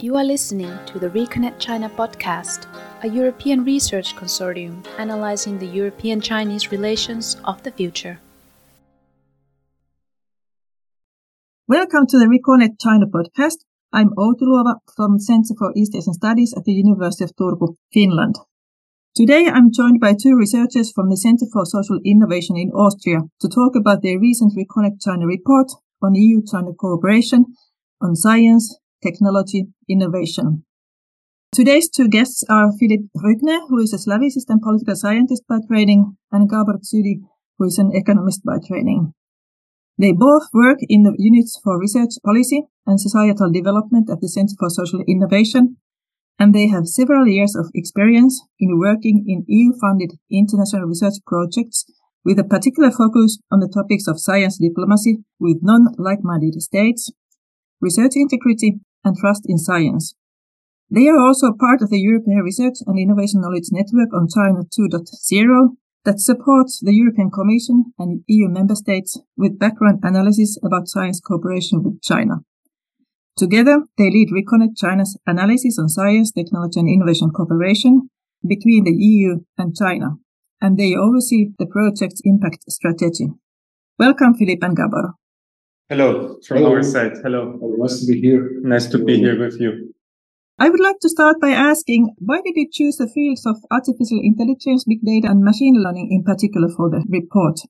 You are listening to the Reconnect China podcast, a European research consortium analyzing the European Chinese relations of the future. Welcome to the Reconnect China podcast. I'm Outi Luova from the Center for East Asian Studies at the University of Turku, Finland. Today I'm joined by two researchers from the Center for Social Innovation in Austria to talk about their recent Reconnect China report on EU-China cooperation on science, technology, innovation. Today's two guests are Philipp Brugner, who is a Slavicist and political scientist by training, and Gábor Szüdi, who is an economist by training. They both work in the units for research policy and societal development at the Center for Social Innovation, and they have several years of experience in working in EU-funded international research projects with a particular focus on the topics of science diplomacy with non-like-minded states, research integrity, and trust in science. They are also part of the European Research and Innovation Knowledge Network on China 2.0 that supports the European Commission and EU member states with background analysis about science cooperation with China. Together, they lead Reconnect China's analysis on science, technology and innovation cooperation between the EU and China, and they oversee the project's impact strategy. Welcome, Philipp and Gábor. Hello, from Hello. our side. Hello. Nice to be here. Nice to be here with you. I would like to start by asking why did you choose the fields of artificial intelligence, big data, and machine learning in particular for the report?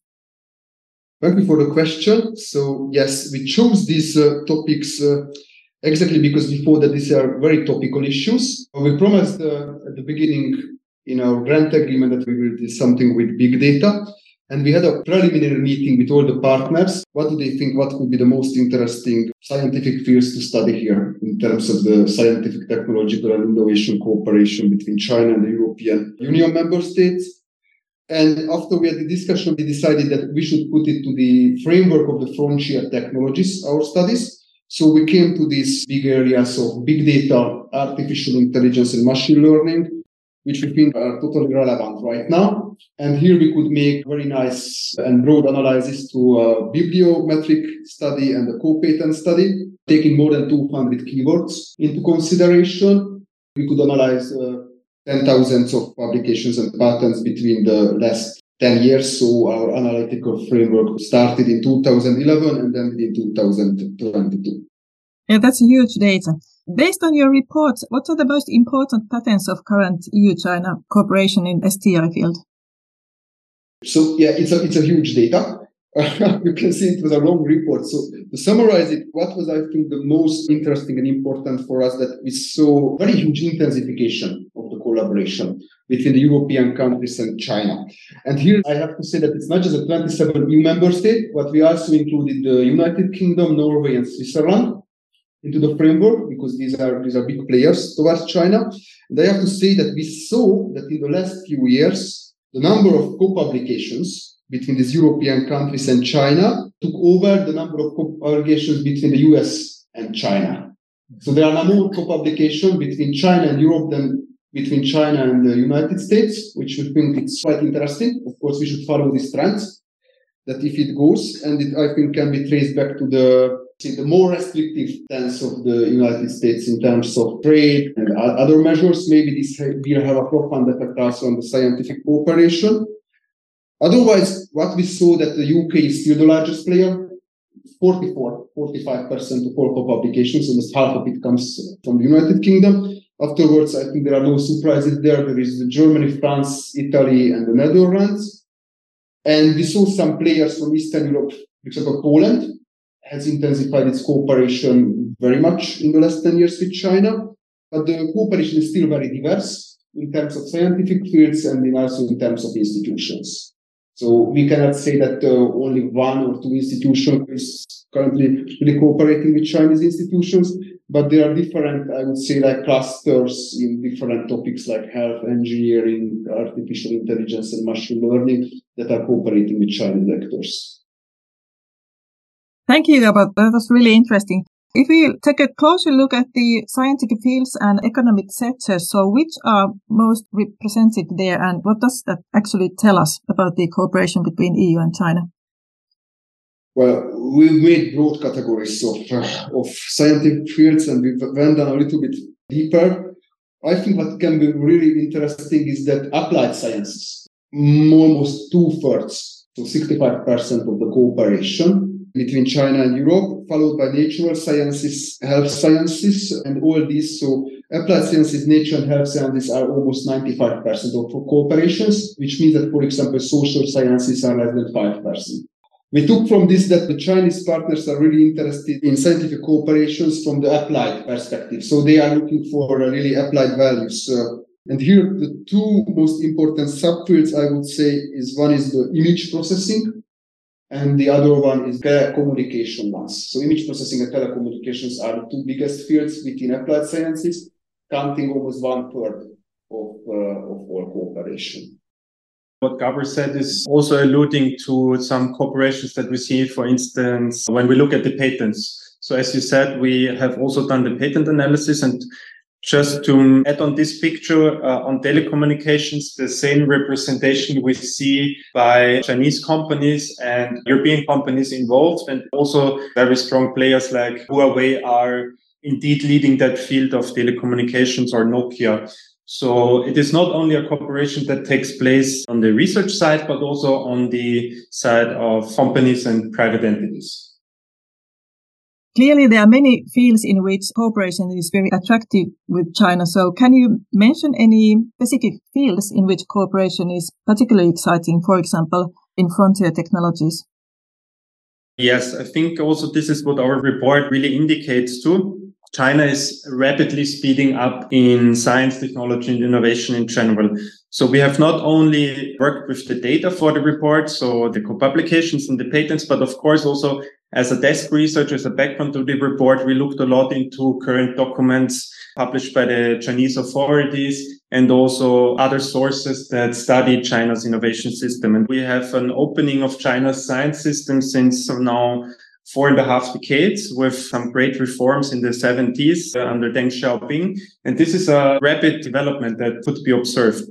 Thank you for the question. So, yes, we chose these uh, topics uh, exactly because we thought that these are very topical issues. We promised uh, at the beginning in our grant agreement that we will do something with big data. And we had a preliminary meeting with all the partners. What do they think? What could be the most interesting scientific fields to study here in terms of the scientific, technological, and innovation cooperation between China and the European Union member states? And after we had the discussion, we decided that we should put it to the framework of the frontier technologies, our studies. So we came to these big areas of big data, artificial intelligence, and machine learning, which we think are totally relevant right now. And here we could make very nice and broad analysis to a bibliometric study and a co-patent study, taking more than 200 keywords into consideration. We could analyze uh, 10,000 of publications and patents between the last 10 years. So our analytical framework started in 2011 and then in 2022. Yeah, that's a huge data. Based on your report, what are the most important patterns of current EU-China cooperation in STI field? So yeah, it's a it's a huge data. you can see it was a long report. So to summarize it, what was I think the most interesting and important for us that we saw very huge intensification of the collaboration between the European countries and China. And here I have to say that it's not just the 27 EU member state, but we also included the United Kingdom, Norway, and Switzerland into the framework because these are these are big players towards China. And I have to say that we saw that in the last few years, the number of co-publications between these European countries and China took over the number of co-publications between the US and China. So there are more co-publications between China and Europe than between China and the United States, which we think it's quite interesting. Of course, we should follow this trend that if it goes, and it I think can be traced back to the see the more restrictive stance of the United States in terms of trade and other measures, maybe this will have a profound effect also on the scientific cooperation. Otherwise, what we saw that the UK is still the largest player, 44, 45% of all publications, almost half of it comes from the United Kingdom. Afterwards, I think there are no surprises there. There is Germany, France, Italy, and the Netherlands. And we saw some players from Eastern Europe, for example, Poland, has intensified its cooperation very much in the last 10 years with China, but the cooperation is still very diverse in terms of scientific fields and in also in terms of institutions. So we cannot say that uh, only one or two institutions is currently really cooperating with Chinese institutions, but there are different, I would say, like clusters in different topics like health, engineering, artificial intelligence, and machine learning that are cooperating with Chinese actors. Thank you, Gábor. That was really interesting. If we take a closer look at the scientific fields and economic sectors, so which are most represented there and what does that actually tell us about the cooperation between EU and China? well, we've made broad categories of, uh, of scientific fields and we've went down a little bit deeper. I think what can be really interesting is that applied sciences, almost two thirds, so 65% of the cooperation between China and Europe, followed by natural sciences, health sciences, and all these. So applied sciences, nature and health sciences are almost 95% of cooperations, which means that, for example, social sciences are less than 5%. We took from this that the Chinese partners are really interested in scientific cooperations from the applied perspective. So they are looking for really applied values. Uh, and here, the two most important subfields, I would say, is one is the image processing, and the other one is telecommunication ones. So image processing and telecommunications are the two biggest fields within applied sciences, counting almost one third of, uh, of all cooperation. What Gábor said is also alluding to some corporations that we see, for instance, when we look at the patents. So as you said, we have also done the patent analysis and just to add on this picture uh, on telecommunications, the same representation we see by Chinese companies and European companies involved, and also very strong players like Huawei are indeed leading that field of telecommunications or Nokia. So it is not only a cooperation that takes place on the research side, but also on the side of companies and private entities. Clearly, there are many fields in which cooperation is very attractive with China. So can you mention any specific fields in which cooperation is particularly exciting, for example, in frontier technologies? Yes, I think also this is what our report really indicates too. China is rapidly speeding up in science, technology, and innovation in general. So we have not only worked with the data for the report, so the co-publications and the patents, but of course also as a desk research, as a background to the report, we looked a lot into current documents published by the Chinese authorities and also other sources that study China's innovation system. And we have an opening of China's science system since now four and a half decades with some great reforms in the 70s uh, under Deng Xiaoping. And this is a rapid development that could be observed.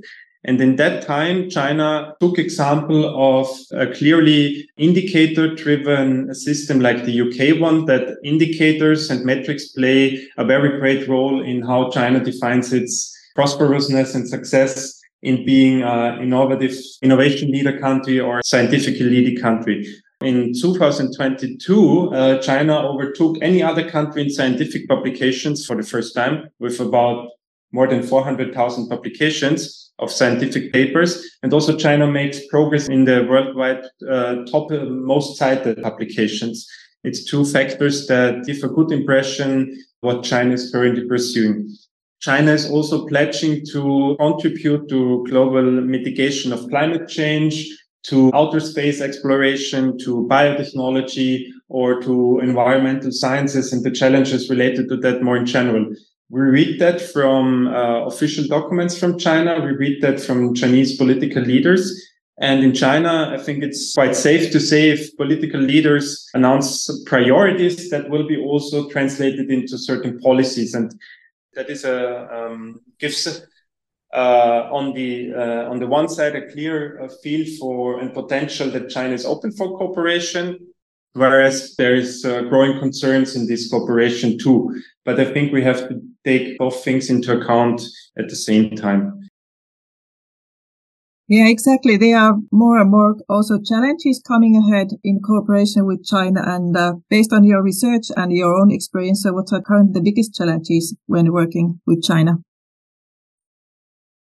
And in that time, China took example of a clearly indicator driven system like the UK one that indicators and metrics play a very great role in how China defines its prosperousness and success in being an innovative innovation leader country or scientifically leading country. In 2022, uh, China overtook any other country in scientific publications for the first time with about more than 400,000 publications of scientific papers. And also China makes progress in the worldwide uh, top uh, most cited publications. It's two factors that give a good impression what China is currently pursuing. China is also pledging to contribute to global mitigation of climate change, to outer space exploration, to biotechnology, or to environmental sciences and the challenges related to that more in general. We read that from uh, official documents from China. We read that from Chinese political leaders. And in China, I think it's quite safe to say if political leaders announce priorities, that will be also translated into certain policies. And that is a, um, gives uh, on the uh, on the one side a clear uh, feel for and potential that China is open for cooperation, whereas there is uh, growing concerns in this cooperation too. But I think we have to take both things into account at the same time. Yeah, exactly. There are more and more also challenges coming ahead in cooperation with China. And uh, based on your research and your own experience, so what are currently the biggest challenges when working with China?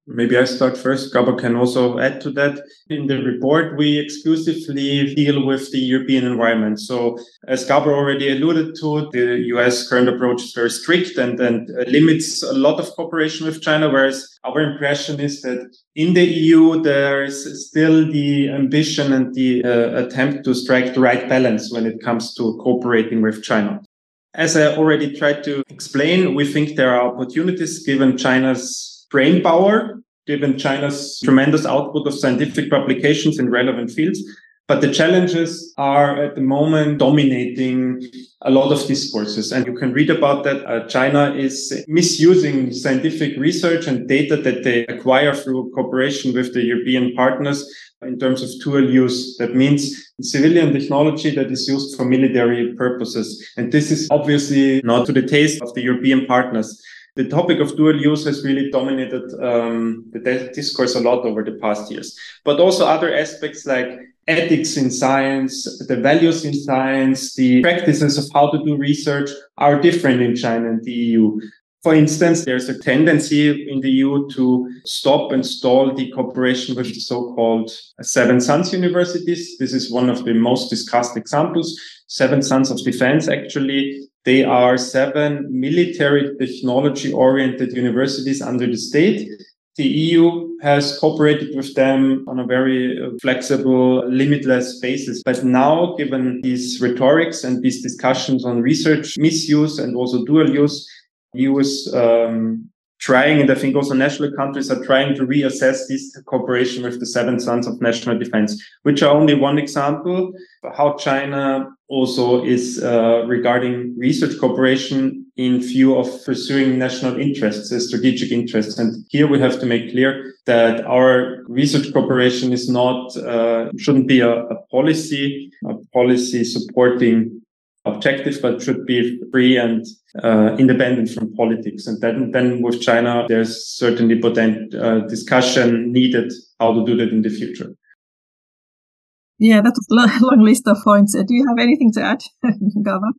Maybe I start first. Gábor can also add to that. In the report, we exclusively deal with the European environment. So as Gábor already alluded to, the US current approach is very strict and, and limits a lot of cooperation with China, whereas our impression is that in the EU, there is still the ambition and the uh, attempt to strike the right balance when it comes to cooperating with China. As I already tried to explain, we think there are opportunities given China's brain power, given China's tremendous output of scientific publications in relevant fields. But the challenges are at the moment dominating a lot of discourses. And you can read about that. Uh, China is misusing scientific research and data that they acquire through cooperation with the European partners in terms of dual use. That means civilian technology that is used for military purposes. And this is obviously not to the taste of the European partners. The topic of dual use has really dominated um, the discourse a lot over the past years, but also other aspects like ethics in science, the values in science, the practices of how to do research are different in China and the EU. For instance, there's a tendency in the EU to stop and stall the cooperation with the so-called Seven Sons universities. This is one of the most discussed examples. Seven Sons of Defense, actually, they are seven military technology oriented universities under the state. The EU has cooperated with them on a very uh, flexible, limitless basis. But now, given these rhetorics and these discussions on research misuse and also dual use, EU is um, trying, and I think also national countries are trying to reassess this cooperation with the seven sons of national defense, which are only one example how China also is uh, regarding research cooperation in view of pursuing national interests, uh, strategic interests. And here we have to make clear that our research cooperation is not, uh, shouldn't be a, a policy, a policy supporting objective, but should be free and uh, independent from politics. And then, then with China, there's certainly potent uh, discussion needed how to do that in the future. Yeah, that's a long list of points. Uh, do you have anything to add, Gábor?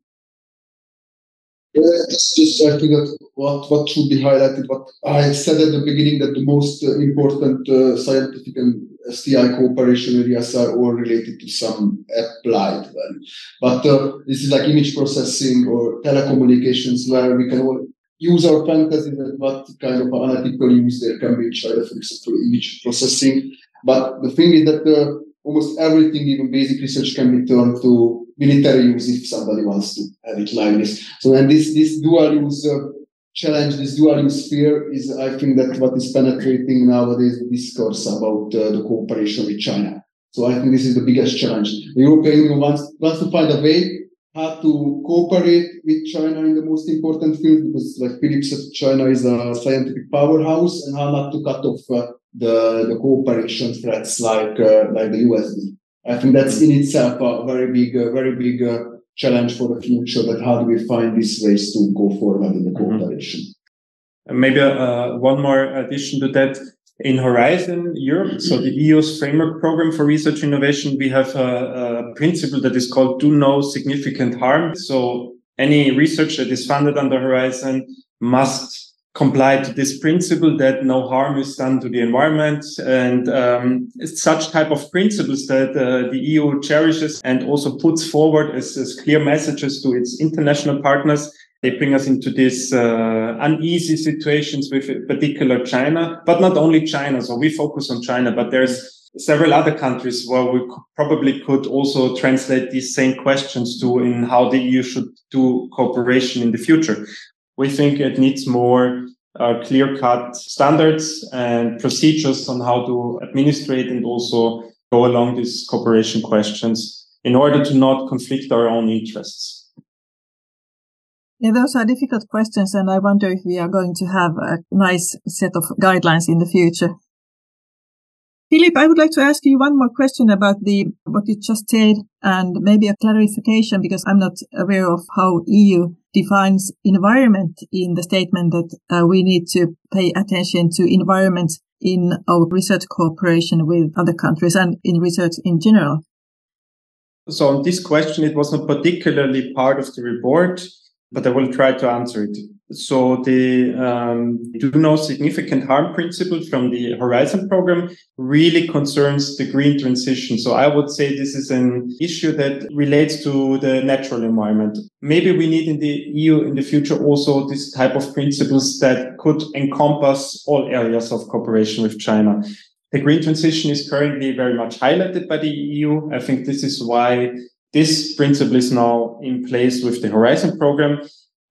Yeah, just, just I think that what, what should be highlighted, what I said at the beginning that the most uh, important uh, scientific and STI cooperation areas are all related to some applied value. But uh, this is like image processing or telecommunications where we can all use our fantasy that what kind of analytical use there can be in China, for example, image processing. But the thing is that uh, almost everything, even basic research, can be turned to military use if somebody wants to have it like this. So, and this this dual use uh, challenge, this dual use fear, is I think that what is penetrating nowadays the discourse about uh, the cooperation with China. So I think this is the biggest challenge. The European Union wants wants to find a way how to cooperate with China in the most important field because, like Philipp said, China is a scientific powerhouse, and how not to cut off uh, the the cooperation threats like uh, like the USD. I think that's in itself a very big, uh, very big uh, challenge for the future. That how do we find these ways to go forward in the mm-hmm. cooperation? Mm-hmm. Maybe uh, one more addition to that. In Horizon Europe, so the EU's framework program for research innovation, we have a, a principle that is called do no significant harm. So any research that is funded under Horizon must comply to this principle that no harm is done to the environment and um, such type of principles that uh, the EU cherishes and also puts forward as, as, clear messages to its international partners. They bring us into these uh, uneasy situations with particular China, but not only China. So we focus on China, but there's several other countries where we probably could also translate these same questions to in how the EU should do cooperation in the future we think it needs more uh, clear cut standards and procedures on how to administrate and also go along these cooperation questions in order to not conflict our own interests. Yeah, those are difficult questions, and I wonder if we are going to have a nice set of guidelines in the future. Philipp, I would like to ask you one more question about the what you just said and maybe a clarification because I'm not aware of how EU defines environment in the statement that uh, we need to pay attention to environment in our research cooperation with other countries and in research in general. So on this question, it was not particularly part of the report, but I will try to answer it. So the um, do no significant harm principle from the Horizon program really concerns the green transition. So I would say this is an issue that relates to the natural environment. Maybe we need in the EU in the future also this type of principles that could encompass all areas of cooperation with China. The green transition is currently very much highlighted by the EU. I think this is why this principle is now in place with the Horizon program.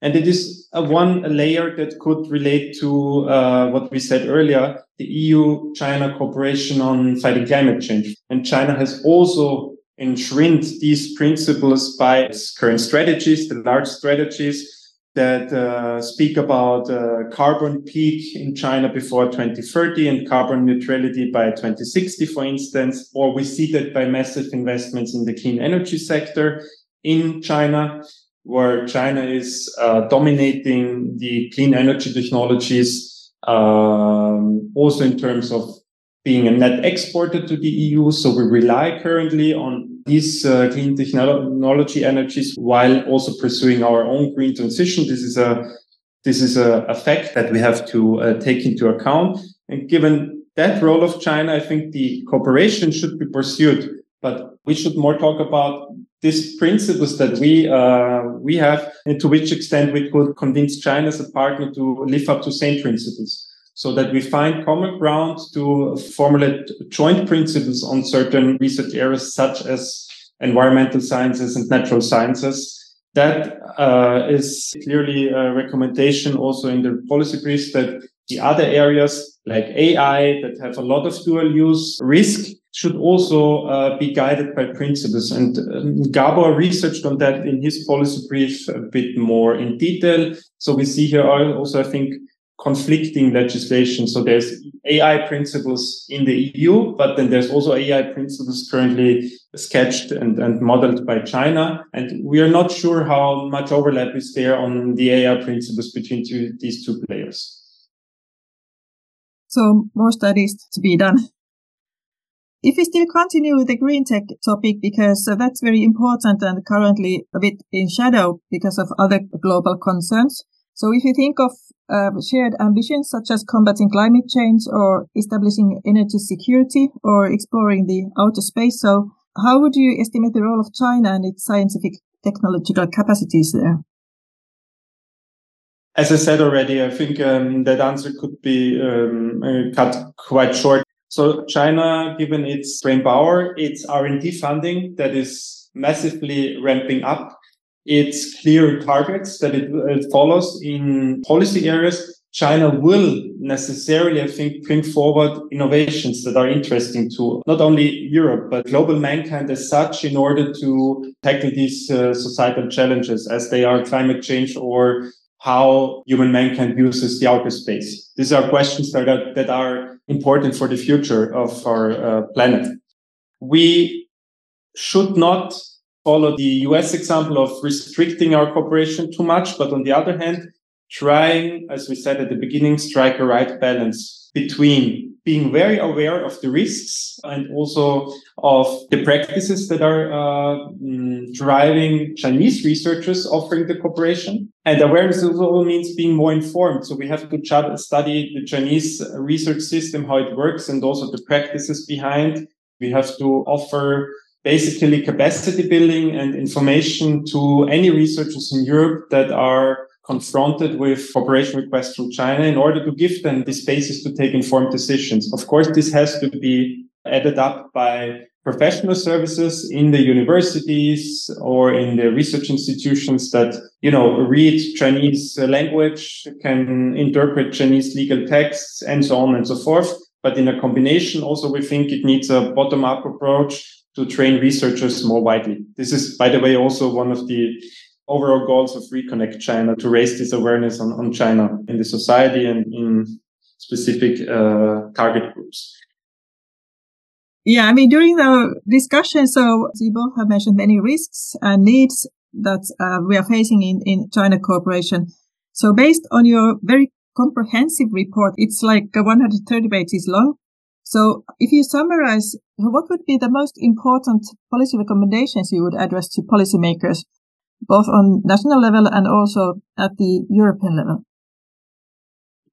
And it is a one layer that could relate to uh, what we said earlier, the EU-China cooperation on fighting climate change. And China has also enshrined these principles by its current strategies, the large strategies that uh, speak about uh, carbon peak in China before 2030 and carbon neutrality by 2060, for instance, or we see that by massive investments in the clean energy sector in China, where China is uh, dominating the clean energy technologies, um, also in terms of being a net exporter to the EU. So we rely currently on these uh, clean technology energies while also pursuing our own green transition. This is a this is a, a fact that we have to uh, take into account. And given that role of China, I think the cooperation should be pursued. But we should more talk about these principles that we uh, we have, and to which extent we could convince China as a partner to live up to same principles so that we find common ground to formulate joint principles on certain research areas such as environmental sciences and natural sciences. That uh, is clearly a recommendation also in the policy briefs that the other areas like AI that have a lot of dual use risk should also uh, be guided by principles. And um, Gábor researched on that in his policy brief a bit more in detail. So we see here also, I think, conflicting legislation. So there's AI principles in the EU, but then there's also AI principles currently sketched and, and modeled by China. And we are not sure how much overlap is there on the AI principles between two, these two players. So more studies to be done. If we still continue with the green tech topic, because uh, that's very important and currently a bit in shadow because of other global concerns. So if you think of uh, shared ambitions such as combating climate change or establishing energy security or exploring the outer space, so how would you estimate the role of China and its scientific technological capacities there? As I said already, I think um, that answer could be um, uh, cut quite short. So China, given its brain power, its R&D funding that is massively ramping up its clear targets that it, it follows in policy areas, China will necessarily, I think, bring forward innovations that are interesting to not only Europe, but global mankind as such in order to tackle these uh, societal challenges as they are climate change or how human mankind uses the outer space. These are questions that are, that are important for the future of our uh, planet. We should not follow the US example of restricting our cooperation too much, but on the other hand, trying, as we said at the beginning, strike a right balance between being very aware of the risks and also of the practices that are uh, mm, driving Chinese researchers offering the cooperation. And awareness also means being more informed. So we have to study the Chinese research system, how it works, and also the practices behind. We have to offer basically capacity building and information to any researchers in Europe that are confronted with cooperation requests from China in order to give them the spaces to take informed decisions. Of course, this has to be added up by professional services in the universities or in the research institutions that, you know, read Chinese language, can interpret Chinese legal texts and so on and so forth. But in a combination, also, we think it needs a bottom up approach to train researchers more widely. This is, by the way, also one of the overall goals of Reconnect China to raise this awareness on, on China in the society and in specific uh, target groups. Yeah, I mean, during the discussion, so you both have mentioned many risks and needs that uh, we are facing in, in China cooperation. So based on your very comprehensive report, it's like 130 pages long. So if you summarize, what would be the most important policy recommendations you would address to policymakers, both on national level and also at the European level?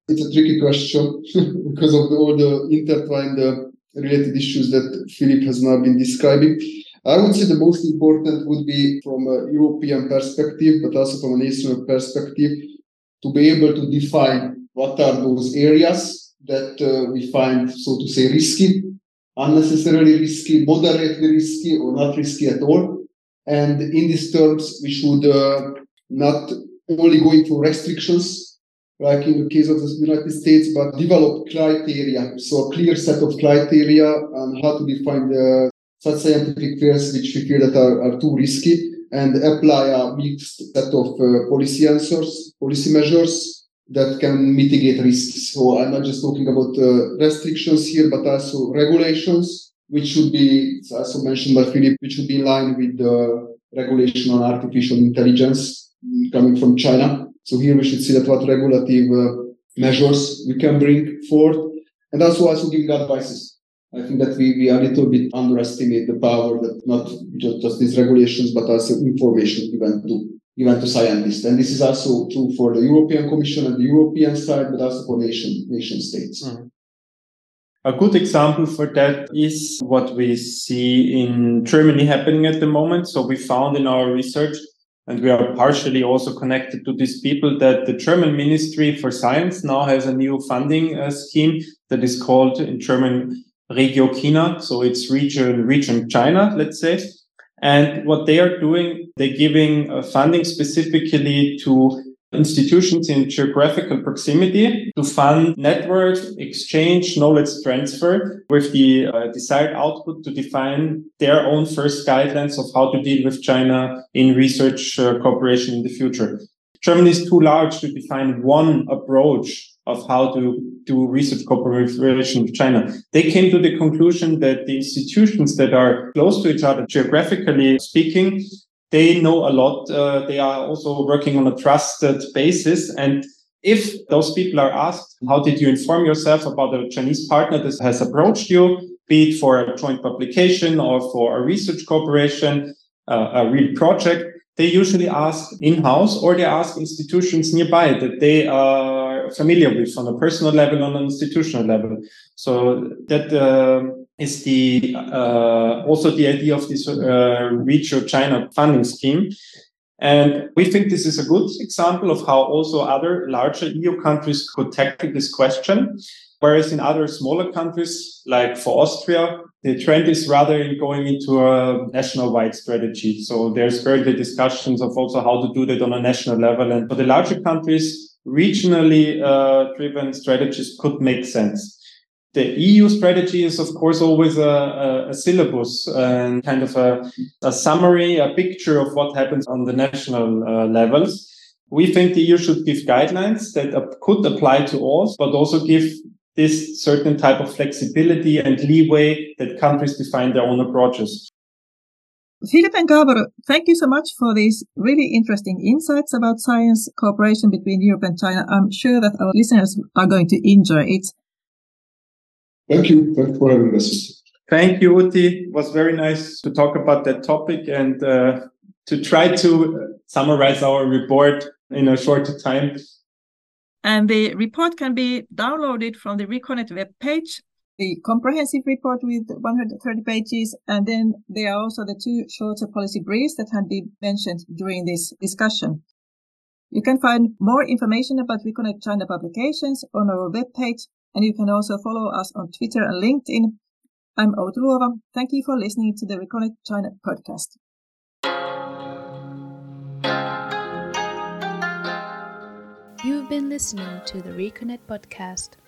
It's a tricky question because of all the intertwined uh, related issues that Philipp has now been describing. I would say the most important would be from a European perspective, but also from a national perspective, to be able to define what are those areas that uh, we find, so to say, risky, unnecessarily risky, moderately risky, or not risky at all. And in these terms, we should uh, not only go into restrictions, like in the case of the United States, but develop criteria. So a clear set of criteria on how to define the such scientific fairs which we feel that are, are too risky and apply a mixed set of uh, policy answers, policy measures that can mitigate risks. So I'm not just talking about uh, restrictions here, but also regulations, which should be, also mentioned by Philipp, which should be in line with the regulation on artificial intelligence coming from China. So here we should see that what regulative uh, measures we can bring forth and also also giving advices. I think that we, we a little bit underestimate the power that not just, just these regulations, but also information given to given to scientists. And this is also true for the European Commission and the European side, but also for nation nation states. Mm-hmm. A good example for that is what we see in Germany happening at the moment. So we found in our research, and we are partially also connected to these people, that the German Ministry for Science now has a new funding uh, scheme that is called in German Regio China. So it's region, region China, let's say. And what they are doing, they're giving uh, funding specifically to institutions in geographical proximity to fund network exchange, knowledge transfer with the uh, desired output to define their own first guidelines of how to deal with China in research uh, cooperation in the future. Germany is too large to define one approach of how to do research cooperation with China. They came to the conclusion that the institutions that are close to each other, geographically speaking, they know a lot. Uh, they are also working on a trusted basis. And if those people are asked, how did you inform yourself about a Chinese partner that has approached you, be it for a joint publication or for a research cooperation, uh, a real project, they usually ask in-house or they ask institutions nearby that they are familiar with on a personal level, on an institutional level. So that uh, is the uh, also the idea of this uh, Regio China funding scheme. And we think this is a good example of how also other larger EU countries could tackle this question. Whereas in other smaller countries, like for Austria, the trend is rather in going into a national wide strategy. So there's currently discussions of also how to do that on a national level. And for the larger countries, regionally uh, driven strategies could make sense. The EU strategy is, of course, always a, a, a syllabus and kind of a, a, summary, a picture of what happens on the national uh, levels. We think the EU should give guidelines that could apply to all, but also give this certain type of flexibility and leeway that countries define their own approaches. Philipp and Gábor, thank you so much for these really interesting insights about science cooperation between Europe and China. I'm sure that our listeners are going to enjoy it. Thank you. Thanks for having us. Thank you, Outi. It was very nice to talk about that topic and uh, to try to summarize our report in a shorter time. And the report can be downloaded from the Reconnect web page, the comprehensive report with 130 pages. And then there are also the two shorter policy briefs that have been mentioned during this discussion. You can find more information about Reconnect China publications on our webpage, and you can also follow us on Twitter and LinkedIn. I'm Outi. Thank you for listening to the Reconnect China podcast. You've been listening to the Reconnect podcast.